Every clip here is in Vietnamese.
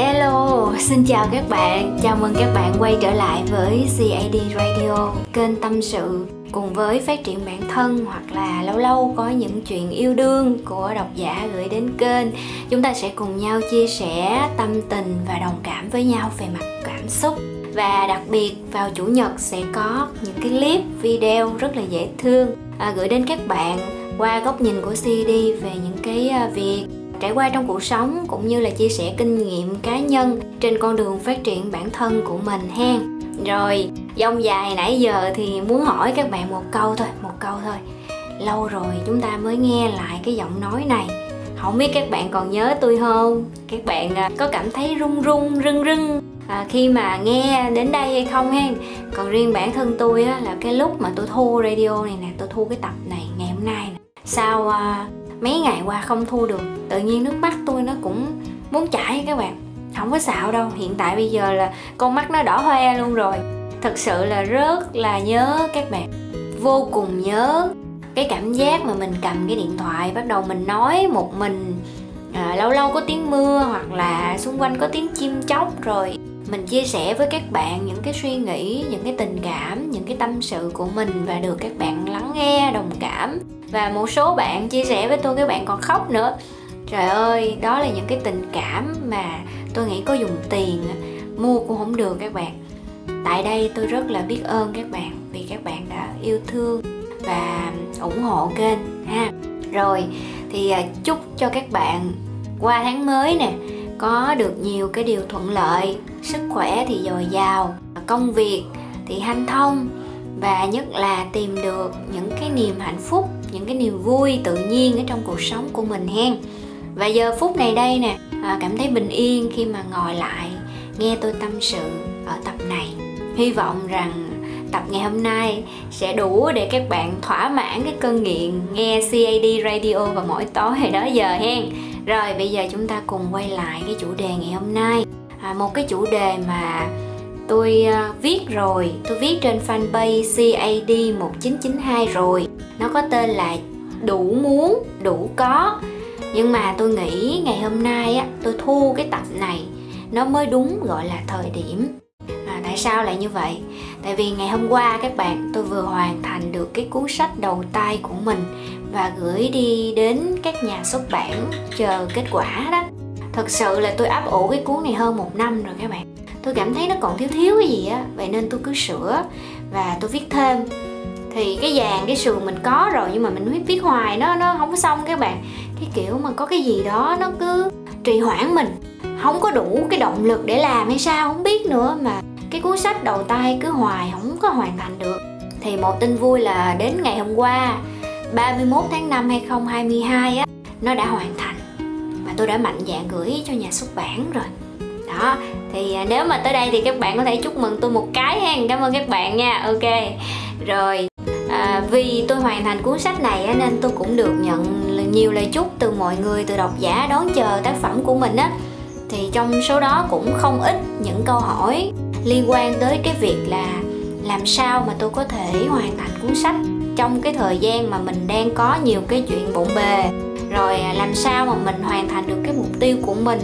Hello, xin chào các bạn. Chào mừng các bạn quay trở lại với CAD Radio, kênh tâm sự cùng với phát triển bản thân hoặc là lâu lâu có những chuyện yêu đương của độc giả gửi đến kênh. Chúng ta sẽ cùng nhau chia sẻ tâm tình và đồng cảm với nhau về mặt cảm xúc và đặc biệt vào chủ nhật sẽ có những cái clip video rất là dễ thương à, gửi đến các bạn qua góc nhìn của CD về những cái à, việc trải qua trong cuộc sống cũng như là chia sẻ kinh nghiệm cá nhân trên con đường phát triển bản thân của mình hen. Rồi dông dài nãy giờ thì muốn hỏi các bạn một câu thôi một câu thôi. Lâu rồi chúng ta mới nghe lại cái giọng nói này. Không biết các bạn còn nhớ tôi không? Các bạn à, có cảm thấy run run rưng rưng à, khi mà nghe đến đây hay không hen? Còn riêng bản thân tôi á là cái lúc mà tôi thu radio này nè tôi thu cái tập này ngày hôm nay nè. Sau à, mấy ngày qua không thu được. Tự nhiên nước mắt tôi nó cũng muốn chảy các bạn. Không có xạo đâu. Hiện tại bây giờ là con mắt nó đỏ hoe luôn rồi. Thật sự là rất là nhớ các bạn. Vô cùng nhớ cái cảm giác mà mình cầm cái điện thoại bắt đầu mình nói một mình à, lâu lâu có tiếng mưa hoặc là xung quanh có tiếng chim chóc rồi. Mình chia sẻ với các bạn những cái suy nghĩ những cái tình cảm những cái tâm sự của mình và được các bạn lắng nghe đồng cảm và một số bạn chia sẻ với tôi, các bạn còn khóc nữa. Trời ơi, đó là những cái tình cảm mà tôi nghĩ có dùng tiền mua cũng không được các bạn. Tại đây tôi rất là biết ơn các bạn vì các bạn đã yêu thương và ủng hộ kênh, ha. Rồi, thì à, chúc cho các bạn qua tháng mới nè, có được nhiều cái điều thuận lợi, sức khỏe thì dồi dào, công việc thì hanh thông và nhất là tìm được những cái niềm hạnh phúc những cái niềm vui tự nhiên ở trong cuộc sống của mình hen. Và giờ phút này đây nè à, cảm thấy bình yên khi mà ngồi lại nghe tôi tâm sự ở tập này. Hy vọng rằng tập ngày hôm nay sẽ đủ để các bạn thỏa mãn cái cơn nghiện nghe CAD radio vào mỗi tối hay đó giờ hen. Rồi bây giờ chúng ta cùng quay lại cái chủ đề ngày hôm nay. À, một cái chủ đề mà tôi à, viết rồi. Tôi viết trên fanpage CAD 1992 rồi. Nó có tên là đủ muốn đủ có. Nhưng mà tôi nghĩ ngày hôm nay á tôi thu cái tập này nó mới đúng gọi là thời điểm. À, tại sao lại như vậy? Tại vì ngày hôm qua các bạn tôi vừa hoàn thành được cái cuốn sách đầu tay của mình và gửi đi đến các nhà xuất bản chờ kết quả đó. Thật sự là tôi ấp ủ cái cuốn này hơn một năm rồi các bạn tôi cảm thấy nó còn thiếu thiếu cái gì á, vậy nên tôi cứ sửa và tôi viết thêm. Thì cái vàng, cái sườn mình có rồi, nhưng mà mình viết viết hoài, nó nó không có xong các bạn. Cái kiểu mà có cái gì đó nó cứ trì hoãn mình. Không có đủ cái động lực để làm hay sao, không biết nữa, mà cái cuốn sách đầu tay cứ hoài, không có hoàn thành được. Thì một tin vui là đến ngày hôm qua 31 tháng 5 2022 á, nó đã hoàn thành. Và tôi đã mạnh dạn gửi cho nhà xuất bản rồi đó thì à, nếu mà tới đây thì các bạn có thể chúc mừng tôi một cái ha. Cảm ơn các bạn nha. Ok. Rồi à, vì tôi hoàn thành cuốn sách này nên tôi cũng được nhận nhiều lời chúc từ mọi người từ độc giả đón chờ tác phẩm của mình á. Thì trong số đó cũng không ít những câu hỏi liên quan tới cái việc là làm sao mà tôi có thể hoàn thành cuốn sách trong cái thời gian mà mình đang có nhiều cái chuyện bộn bề. Rồi à, làm sao mà mình hoàn thành được cái mục tiêu của mình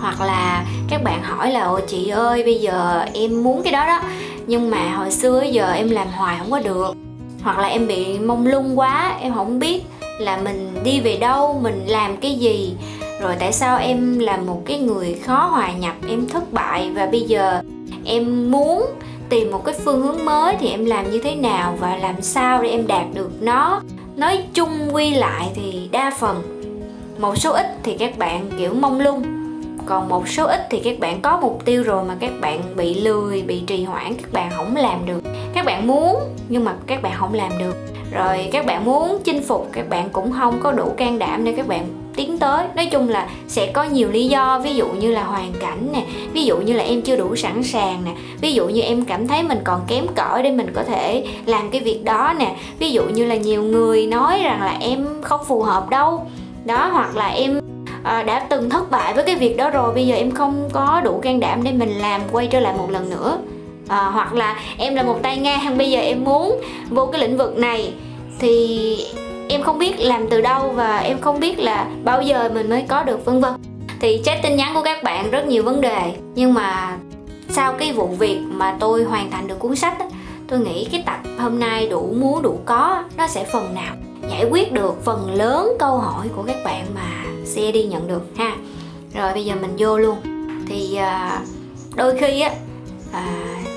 hoặc là các bạn hỏi là, ôi, chị ơi, bây giờ em muốn cái đó đó. Nhưng mà hồi xưa giờ em làm hoài không có được. Hoặc là em bị mông lung quá, em không biết là mình đi về đâu, mình làm cái gì. Rồi tại sao em là một cái người khó hòa nhập, em thất bại và bây giờ em muốn tìm một cái phương hướng mới thì em làm như thế nào và làm sao để em đạt được nó? Nói chung quy lại thì đa phần, một số ít thì các bạn kiểu mông lung còn một số ít thì các bạn có mục tiêu rồi mà các bạn bị lười, bị trì hoãn, các bạn không làm được. Các bạn muốn, nhưng mà các bạn không làm được. Rồi các bạn muốn chinh phục, các bạn cũng không có đủ can đảm để các bạn tiến tới. Nói chung là sẽ có nhiều lý do, ví dụ như là hoàn cảnh nè, ví dụ như là em chưa đủ sẵn sàng nè, ví dụ như em cảm thấy mình còn kém cỏi để mình có thể làm cái việc đó nè, ví dụ như là nhiều người nói rằng là em không phù hợp đâu. Đó, hoặc là em à, đã từng thất bại với cái việc đó rồi. Bây giờ em không có đủ can đảm để mình làm quay trở lại một lần nữa. À, hoặc là em là một tay ngang bây giờ em muốn vô cái lĩnh vực này thì em không biết làm từ đâu và em không biết là bao giờ mình mới có được vân vân. Thì chat tin nhắn của các bạn rất nhiều vấn đề. Nhưng mà sau cái vụ việc mà tôi hoàn thành được cuốn sách tôi nghĩ cái tập hôm nay đủ muốn đủ có nó sẽ phần nào giải quyết được phần lớn câu hỏi của các bạn mà xe đi nhận được ha. Rồi bây giờ mình vô luôn. Thì à, đôi khi á à,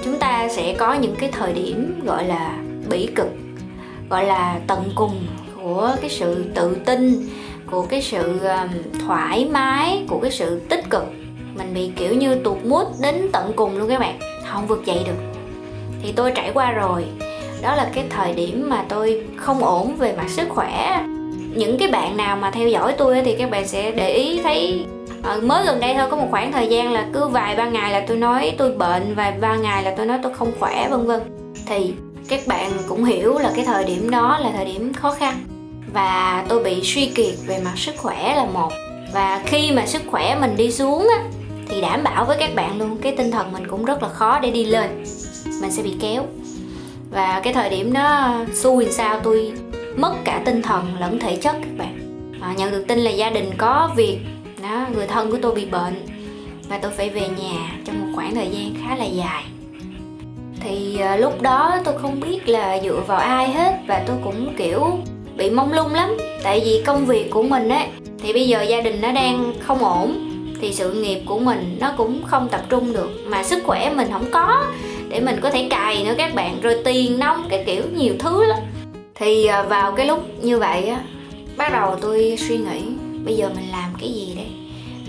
chúng ta sẽ có những cái thời điểm gọi là bỉ cực gọi là tận cùng của cái sự tự tin của cái sự um, thoải mái của cái sự tích cực. Mình bị kiểu như tụt mút đến tận cùng luôn các bạn không vượt dậy được. Thì tôi trải qua rồi. Đó là cái thời điểm mà tôi không ổn về mặt sức khỏe những cái bạn nào mà theo dõi tôi thì các bạn sẽ để ý thấy ờ, mới gần đây thôi, có một khoảng thời gian là cứ vài ba ngày là tôi nói tôi bệnh, vài ba ngày là tôi nói tôi không khỏe, vân vân. Thì các bạn cũng hiểu là cái thời điểm đó là thời điểm khó khăn và tôi bị suy kiệt về mặt sức khỏe là một. Và khi mà sức khỏe mình đi xuống á, thì đảm bảo với các bạn luôn, cái tinh thần mình cũng rất là khó để đi lên. Mình sẽ bị kéo. Và cái thời điểm đó, xui sao tôi mất cả tinh thần lẫn thể chất các bạn. À, nhận được tin là gia đình có việc đó người thân của tôi bị bệnh và tôi phải về nhà trong một khoảng thời gian khá là dài. Thì à, lúc đó tôi không biết là dựa vào ai hết và tôi cũng kiểu bị mông lung lắm. Tại vì công việc của mình ấy thì bây giờ gia đình nó đang không ổn thì sự nghiệp của mình nó cũng không tập trung được. Mà sức khỏe mình không có để mình có thể cài nữa các bạn rồi tiền nông cái kiểu nhiều thứ lắm thì à, vào cái lúc như vậy á, bắt đầu tôi suy nghĩ, bây giờ mình làm cái gì đây?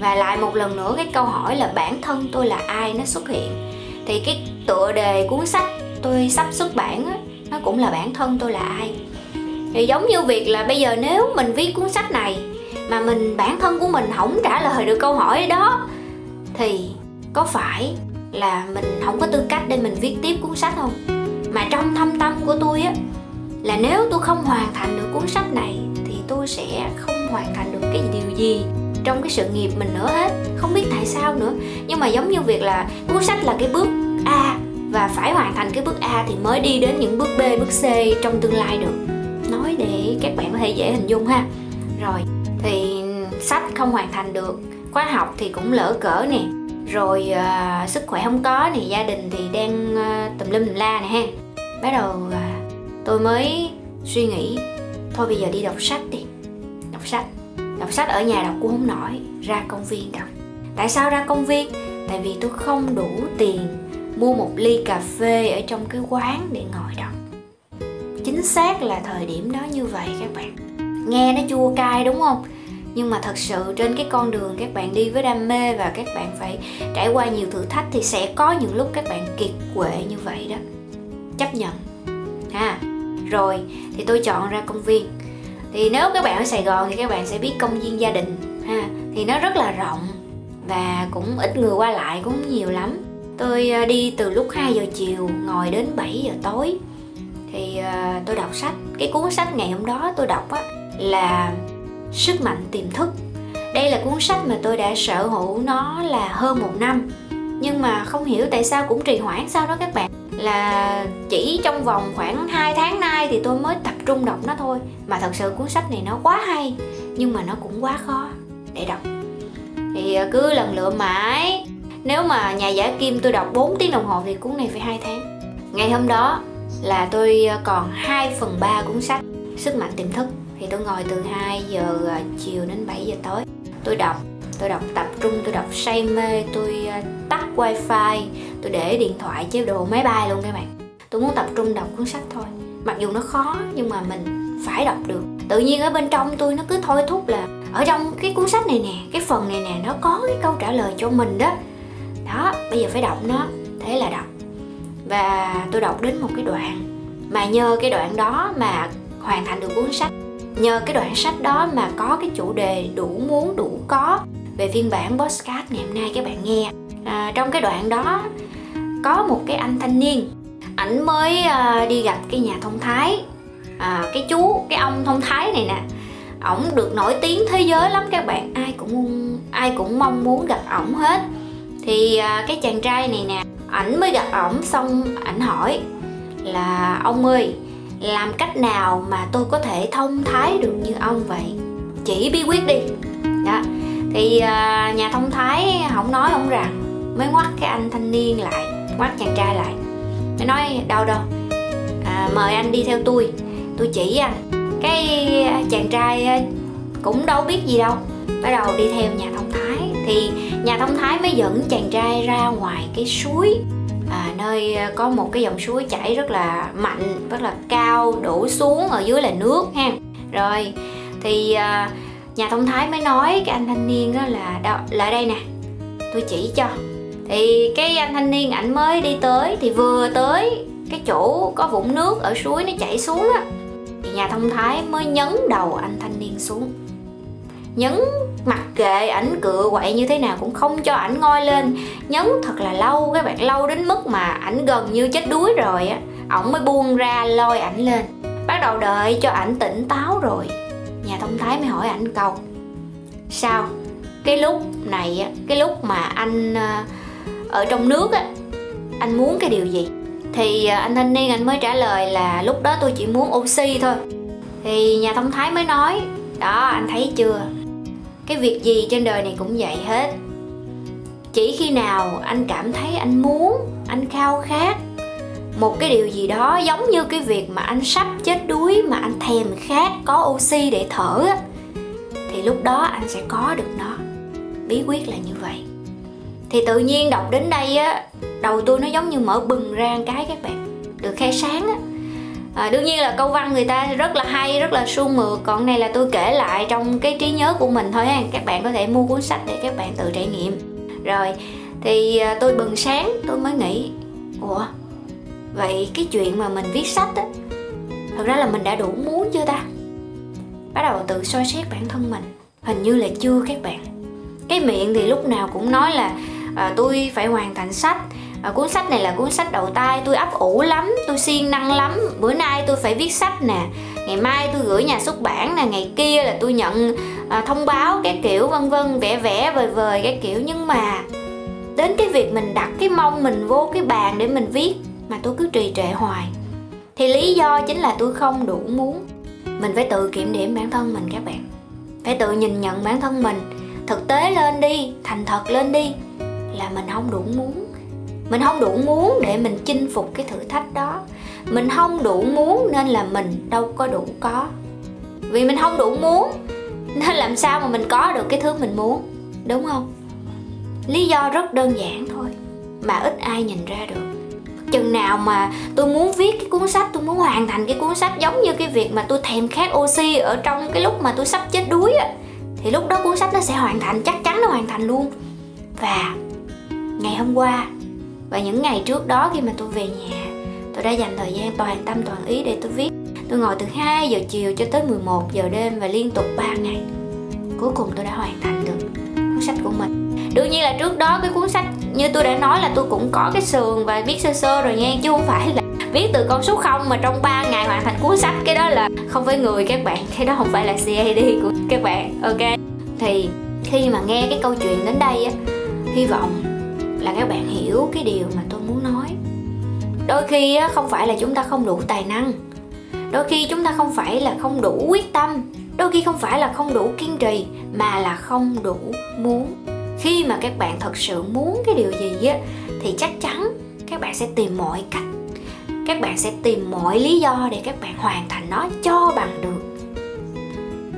Và lại một lần nữa cái câu hỏi là bản thân tôi là ai nó xuất hiện? Thì cái tựa đề cuốn sách tôi sắp xuất bản á, nó cũng là bản thân tôi là ai? Thì giống như việc là bây giờ nếu mình viết cuốn sách này mà mình, bản thân của mình không trả lời được câu hỏi đó, thì có phải là mình không có tư cách để mình viết tiếp cuốn sách không? Mà trong thâm tâm của tôi á là nếu tôi không hoàn thành được cuốn sách này thì tôi sẽ không hoàn thành được cái điều gì trong cái sự nghiệp mình nữa hết. Không biết tại sao nữa. Nhưng mà giống như việc là cuốn sách là cái bước a và phải hoàn thành cái bước a thì mới đi đến những bước b bước c trong tương lai được. Nói để các bạn có thể dễ hình dung ha. Rồi thì sách không hoàn thành được khóa học thì cũng lỡ cỡ nè. Rồi uh, sức khỏe không có nè gia đình thì đang uh, tùm lum tùm la nè ha. Bắt đầu uh, tôi mới suy nghĩ, thôi bây giờ đi đọc sách đi. Đọc sách. Đọc sách ở nhà đọc cũng không nổi, ra công viên đọc. Tại sao ra công viên? Tại vì tôi không đủ tiền mua một ly cà phê ở trong cái quán để ngồi đọc. Chính xác là thời điểm đó như vậy các bạn. Nghe nó chua cay đúng không? Nhưng mà thật sự trên cái con đường các bạn đi với đam mê và các bạn phải trải qua nhiều thử thách thì sẽ có những lúc các bạn kiệt quệ như vậy đó. Chấp nhận. Ha rồi, thì tôi chọn ra công viên. Thì nếu các bạn ở sài gòn thì các bạn sẽ biết công viên gia đình, ha. Thì nó rất là rộng và cũng ít người qua lại, cũng nhiều lắm. Tôi ờ, đi từ lúc 2 giờ chiều ngồi đến 7 giờ tối. Thì ờ, tôi đọc sách. Cái cuốn sách ngày hôm đó tôi đọc á là sức mạnh tiềm thức. Đây là cuốn sách mà tôi đã sở hữu nó là hơn một năm. Nhưng mà không hiểu tại sao cũng trì hoãn, sao đó các bạn? Là chỉ trong vòng khoảng 2 tháng nay thì tôi mới tập trung đọc nó thôi. Mà thật sự cuốn sách này nó quá hay, nhưng mà nó cũng quá khó để đọc. Thì ờ, cứ lần lựa mãi. Nếu mà nhà giả kim tôi đọc 4 tiếng đồng hồ thì cuốn này phải 2 tháng. Ngày hôm đó là tôi ờ, còn 2 phần 3 cuốn sách, sức mạnh tiềm thức. Thì tôi ngồi từ 2 giờ ờ, chiều đến 7 giờ tối, tôi đọc tôi đọc tập trung, tôi đọc say mê, tôi à, tắt wifi, tôi để điện thoại chế độ máy bay luôn các bạn. Tôi muốn tập trung đọc cuốn sách thôi. Mặc dù nó khó, nhưng mà mình phải đọc được. Tự nhiên ở bên trong tôi nó cứ thôi thúc là ở trong cái cuốn sách này nè, cái phần này nè, nó có cái câu trả lời cho mình đó. Đó, bây giờ phải đọc nó. Thế là đọc. Và tôi đọc đến một cái đoạn mà nhờ cái đoạn đó mà hoàn thành được cuốn sách. Nhờ cái đoạn sách đó mà có cái chủ đề đủ muốn, đủ có về phiên bản postcard ngày hôm nay các bạn nghe. À, trong cái đoạn đó có một cái anh thanh niên. Ảnh mới à, đi gặp cái nhà thông thái. À, cái chú cái ông thông thái này nè. Ổng được nổi tiếng thế giới lắm các bạn. Ai cũng ai cũng mong muốn gặp ổng hết. Thì à, cái chàng trai này nè ảnh mới gặp ổng xong ảnh hỏi là ông ơi làm cách nào mà tôi có thể thông thái được như ông vậy? Chỉ bí quyết đi. Đó thì à, nhà thông thái không nói không rằng mới ngoắt cái anh thanh niên lại ngoắt chàng trai lại. Mới nói đâu đâu à, mời anh đi theo tôi tôi chỉ anh. Cái chàng trai à, cũng đâu biết gì đâu bắt đầu đi theo nhà thông thái. Thì nhà thông thái mới dẫn chàng trai ra ngoài cái suối. À, nơi có một cái dòng suối chảy rất là mạnh rất là cao đổ xuống ở dưới là nước ha. Rồi thì à, nhà thông thái mới nói cái anh thanh niên đó là đó, lại đây nè. Tôi chỉ cho. Thì cái anh thanh niên ảnh mới đi tới thì vừa tới cái chỗ có vũng nước ở suối nó chảy xuống á. Thì nhà thông thái mới nhấn đầu anh thanh niên xuống. Nhấn mặc kệ ảnh cựa quậy như thế nào cũng không cho ảnh ngoi lên. Nhấn thật là lâu các bạn lâu đến mức mà ảnh gần như chết đuối rồi á. Ổng mới buông ra lôi ảnh lên. Bắt đầu đợi cho ảnh tỉnh táo rồi nhà thông thái mới hỏi ảnh câu, sao? Cái lúc này cái lúc mà anh ờ, ở trong nước á, anh muốn cái điều gì? Thì ờ, anh thanh niên anh mới trả lời là lúc đó tôi chỉ muốn oxy thôi. Thì nhà thông thái mới nói, đó, anh thấy chưa? Cái việc gì trên đời này cũng vậy hết. Chỉ khi nào anh cảm thấy anh muốn, anh khao khát một cái điều gì đó giống như cái việc mà anh sắp chết đuối mà anh thèm khát có oxy để thở á thì lúc đó anh sẽ có được nó. Bí quyết là như vậy. Thì tự nhiên đọc đến đây á đầu tôi nó giống như mở bừng ra cái các bạn. Được khai sáng á. À, đương nhiên là câu văn người ta rất là hay rất là suông mượt. Còn này là tôi kể lại trong cái trí nhớ của mình thôi ha. Các bạn có thể mua cuốn sách để các bạn tự trải nghiệm. Rồi thì à, tôi bừng sáng tôi mới nghĩ ủa vậy cái chuyện mà mình viết sách á thật ra là mình đã đủ muốn chưa ta? Bắt đầu tự soi xét bản thân mình hình như là chưa các bạn. Cái miệng thì lúc nào cũng nói là à, tôi phải hoàn thành sách. À, cuốn sách này là cuốn sách đầu tay tôi ấp ủ lắm tôi siêng năng lắm. Bữa nay tôi phải viết sách nè ngày mai tôi gửi nhà xuất bản nè ngày kia là tôi nhận à, thông báo cái kiểu vân vân vẽ vẽ vời vời cái kiểu. Nhưng mà đến cái việc mình đặt cái mông mình vô cái bàn để mình viết mà tôi cứ trì trệ hoài. Thì lý do chính là tôi không đủ muốn. Mình phải tự kiểm điểm bản thân mình các bạn. Phải tự nhìn nhận bản thân mình. Thực tế lên đi, thành thật lên đi là mình không đủ muốn. Mình không đủ muốn để mình chinh phục cái thử thách đó. Mình không đủ muốn nên là mình đâu có đủ có. Vì mình không đủ muốn, nên làm sao mà mình có được cái thứ mình muốn, đúng không? Lý do rất đơn giản thôi, mà ít ai nhìn ra được chừng nào mà tôi muốn viết cái cuốn sách, tôi muốn hoàn thành cái cuốn sách giống như cái việc mà tôi thèm khát oxy ở trong cái lúc mà tôi sắp chết đuối á, thì lúc đó cuốn sách nó sẽ hoàn thành, chắc chắn nó hoàn thành luôn. Và ngày hôm qua và những ngày trước đó khi mà tôi về nhà, tôi đã dành thời gian toàn tâm toàn ý để tôi viết. Tôi ngồi từ 2 giờ chiều cho tới 11 giờ đêm và liên tục 3 ngày. Cuối cùng tôi đã hoàn thành được cuốn sách của mình. Đương nhiên là trước đó cái cuốn sách như tôi đã nói là tôi cũng có cái sườn và viết sơ sơ rồi nha chứ không phải là viết từ con số 0 mà trong 3 ngày hoàn thành cuốn sách. Cái đó là không phải người các bạn cái đó không phải là CAD của các bạn ok? Thì khi mà nghe cái câu chuyện đến đây á hy vọng là các bạn hiểu cái điều mà tôi muốn nói. Đôi khi á, không phải là chúng ta không đủ tài năng. Đôi khi chúng ta không phải là không đủ quyết tâm. Đôi khi không phải là không đủ kiên trì mà là không đủ muốn khi mà các bạn thật sự muốn cái điều gì á, thì chắc chắn các bạn sẽ tìm mọi cách. Các bạn sẽ tìm mọi lý do để các bạn hoàn thành nó cho bằng được.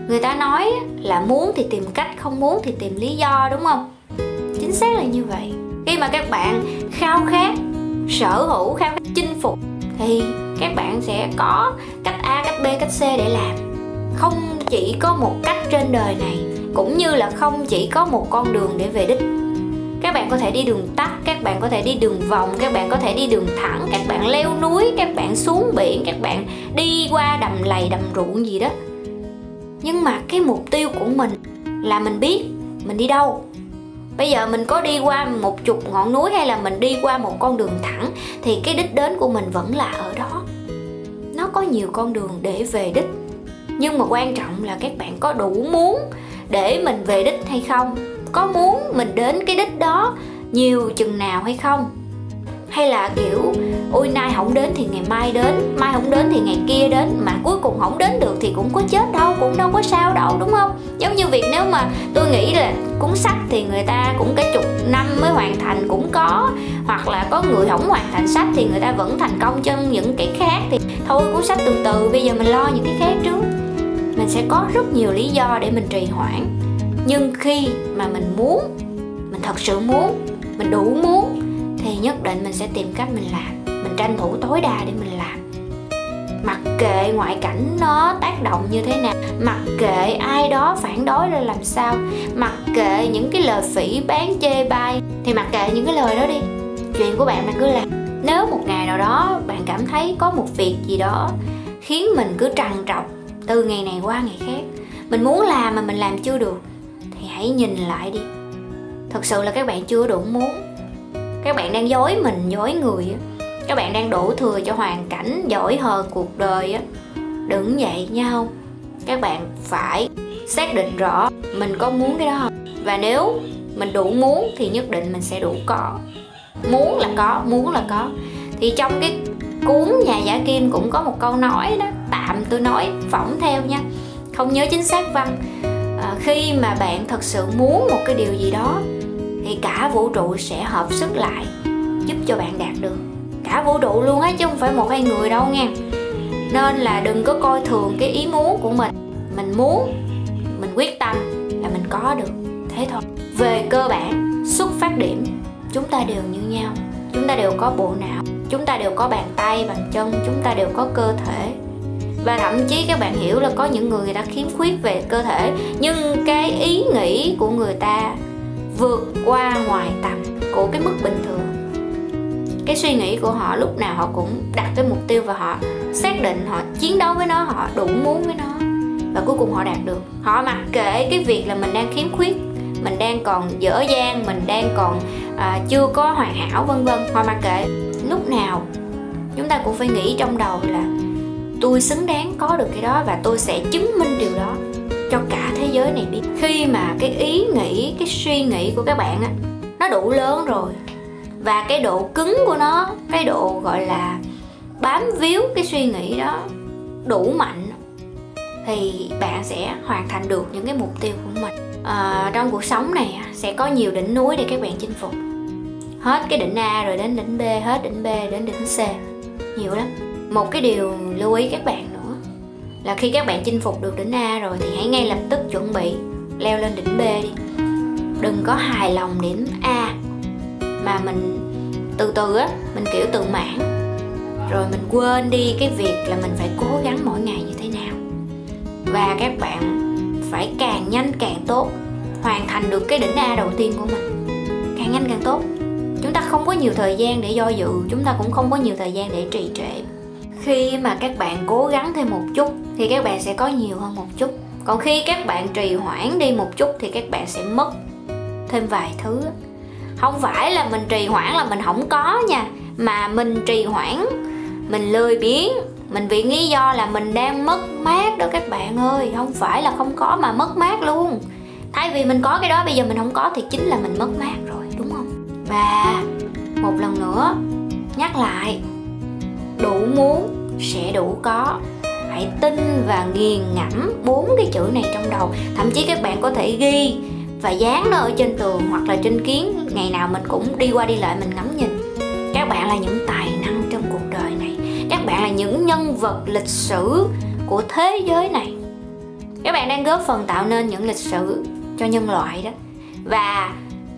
Người ta nói là muốn thì tìm cách, không muốn thì tìm lý do, đúng không? Chính xác là như vậy. Khi mà các bạn khao khát, sở hữu, khao khát, chinh phục, thì các bạn sẽ có cách a, cách b, cách c để làm. Không chỉ có một cách trên đời này cũng như là không chỉ có một con đường để về đích. Các bạn có thể đi đường tắt, các bạn có thể đi đường vòng, các bạn có thể đi đường thẳng, các bạn leo núi, các bạn xuống biển, các bạn đi qua đầm lầy, đầm ruộng gì đó. Nhưng mà cái mục tiêu của mình là mình biết mình đi đâu. Bây giờ mình có đi qua một chục ngọn núi hay là mình đi qua một con đường thẳng, thì cái đích đến của mình vẫn là ở đó. Nó có nhiều con đường để về đích. Nhưng mà quan trọng là các bạn có đủ muốn để mình về đích hay không? Có muốn mình đến cái đích đó nhiều chừng nào hay không? Hay là, kiểu, ôi, nay không đến thì ngày mai đến, mai không đến thì ngày kia đến, mà cuối cùng không đến được thì cũng có chết đâu, cũng đâu có sao đâu đúng không? Giống như việc nếu mà tôi nghĩ là cuốn sách thì người ta cũng cái chục năm mới hoàn thành cũng có, hoặc là có người không hoàn thành sách thì người ta vẫn thành công trong những cái khác thì thôi, cuốn sách từ từ, bây giờ mình lo những cái khác trước mình sẽ có rất nhiều lý do để mình trì hoãn. Nhưng khi mà mình muốn, mình thật sự muốn, mình đủ muốn, thì nhất định mình sẽ tìm cách mình làm. Mình tranh thủ tối đa để mình làm. Mặc kệ ngoại cảnh nó tác động như thế nào, mặc kệ ai đó phản đối ra làm sao, mặc kệ những cái lời phỉ bán chê bai, thì mặc kệ những cái lời đó đi. Chuyện của bạn bạn cứ làm. Nếu một ngày nào đó bạn cảm thấy có một việc gì đó khiến mình cứ trằn trọc từ ngày này qua ngày khác. Mình muốn làm mà mình làm chưa được, thì hãy nhìn lại đi. Thật sự là các bạn chưa đủ muốn. Các bạn đang dối mình, dối người các bạn đang đổ thừa cho hoàn cảnh, giỏi hờ cuộc đời á. Đừng vậy nha không các bạn phải xác định rõ mình có muốn cái đó không? Và nếu mình đủ muốn, thì nhất định mình sẽ đủ có. Muốn là có, muốn là có. Thì trong cái cuốn nhà giả kim cũng có một câu nói đó tạm tôi nói phỏng theo nha. Không nhớ chính xác văn. À, khi mà bạn thật sự muốn một cái điều gì đó thì cả vũ trụ sẽ hợp sức lại giúp cho bạn đạt được. Cả vũ trụ luôn á chứ không phải một hai người đâu nha. Nên là đừng có coi thường cái ý muốn của mình. Mình muốn mình quyết tâm là mình có được. Thế thôi. Về cơ bản xuất phát điểm chúng ta đều như nhau. Chúng ta đều có bộ não chúng ta đều có bàn tay bàn chân chúng ta đều có cơ thể và thậm chí các bạn hiểu là có những người người ta khiếm khuyết về cơ thể nhưng cái ý nghĩ của người ta vượt qua ngoài tầm của cái mức bình thường. Cái suy nghĩ của họ lúc nào họ cũng đặt cái mục tiêu và họ xác định họ chiến đấu với nó họ đủ muốn với nó. Và cuối cùng họ đạt được. Họ mặc kệ cái việc là mình đang khiếm khuyết mình đang còn dở dang mình đang còn à, chưa có hoàn hảo vân vân. Họ mặc kệ. Lúc nào chúng ta cũng phải nghĩ trong đầu là tôi xứng đáng có được cái đó và tôi sẽ chứng minh điều đó cho cả thế giới này biết. Khi mà cái ý nghĩ cái suy nghĩ của các bạn á nó đủ lớn rồi và cái độ cứng của nó cái độ gọi là bám víu cái suy nghĩ đó đủ mạnh thì bạn sẽ hoàn thành được những cái mục tiêu của mình. À, trong cuộc sống này sẽ có nhiều đỉnh núi để các bạn chinh phục. Hết cái đỉnh A rồi đến đỉnh B hết đỉnh B đến đỉnh C. Nhiều lắm một cái điều lưu ý các bạn nữa là khi các bạn chinh phục được đỉnh A rồi thì hãy ngay lập tức chuẩn bị, leo lên đỉnh B đi. Đừng có hài lòng điểm A mà mình từ từ á, mình kiểu tự mãn. Rồi mình quên đi cái việc là mình phải cố gắng mỗi ngày như thế nào. Và các bạn phải càng nhanh càng tốt, hoàn thành được cái đỉnh A đầu tiên của mình. Càng nhanh càng tốt. Chúng ta không có nhiều thời gian để do dự, chúng ta cũng không có nhiều thời gian để trì trệ khi mà các bạn cố gắng thêm một chút thì các bạn sẽ có nhiều hơn một chút. Còn khi các bạn trì hoãn đi một chút thì các bạn sẽ mất thêm vài thứ. Không phải là mình trì hoãn là mình không có nha, mà mình trì hoãn, mình lười biếng, mình vì lý do là mình đang mất mát đó các bạn ơi. Không phải là không có mà mất mát luôn. Thay vì mình có cái đó, bây giờ mình không có thì chính là mình mất mát rồi, đúng không? Và một lần nữa, nhắc lại đủ muốn, sẽ đủ có. Hãy tin và nghiền ngẫm bốn cái chữ này trong đầu. Thậm chí các bạn có thể ghi và dán nó ở trên tường hoặc là trên kiến. Ngày nào mình cũng đi qua đi lại mình ngắm nhìn. Các bạn là những tài năng trong cuộc đời này. Các bạn là những nhân vật lịch sử của thế giới này. Các bạn đang góp phần tạo nên những lịch sử cho nhân loại đó. Và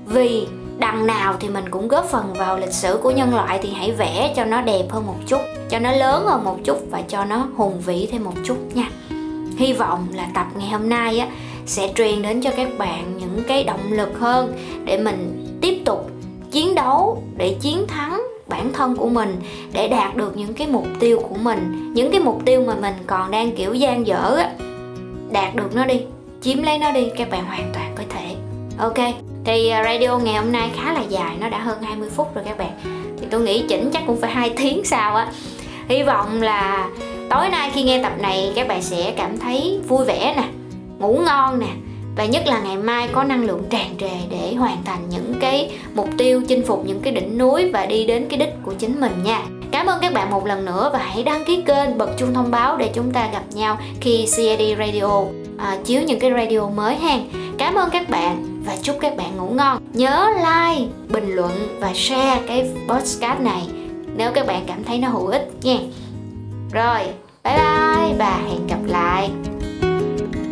vì đằng nào thì mình cũng góp phần vào lịch sử của nhân loại thì hãy vẽ cho nó đẹp hơn một chút, cho nó lớn hơn một chút và cho nó hùng vĩ thêm một chút nha. Hy vọng là tập ngày hôm nay á, sẽ truyền đến cho các bạn những cái động lực hơn để mình tiếp tục chiến đấu, để chiến thắng bản thân của mình, để đạt được những cái mục tiêu của mình, những cái mục tiêu mà mình còn đang kiểu gian dở á. Đạt được nó đi, chiếm lấy nó đi, các bạn hoàn toàn có thể. Ok thì à, radio ngày hôm nay khá là dài nó đã hơn 20 phút rồi các bạn. Thì tôi nghĩ chỉnh chắc cũng phải hai tiếng sau á. Hy vọng là tối nay khi nghe tập này các bạn sẽ cảm thấy vui vẻ nè ngủ ngon nè và nhất là ngày mai có năng lượng tràn trề để hoàn thành những cái mục tiêu chinh phục những cái đỉnh núi và đi đến cái đích của chính mình nha. Cảm ơn các bạn một lần nữa và hãy đăng ký kênh bật chuông thông báo để chúng ta gặp nhau khi cid Radio à, chiếu những cái radio mới ha. Cảm ơn các bạn và chúc các bạn ngủ ngon. Nhớ like, bình luận và share cái podcast này nếu các bạn cảm thấy nó hữu ích nha. Rồi, bye bye và hẹn gặp lại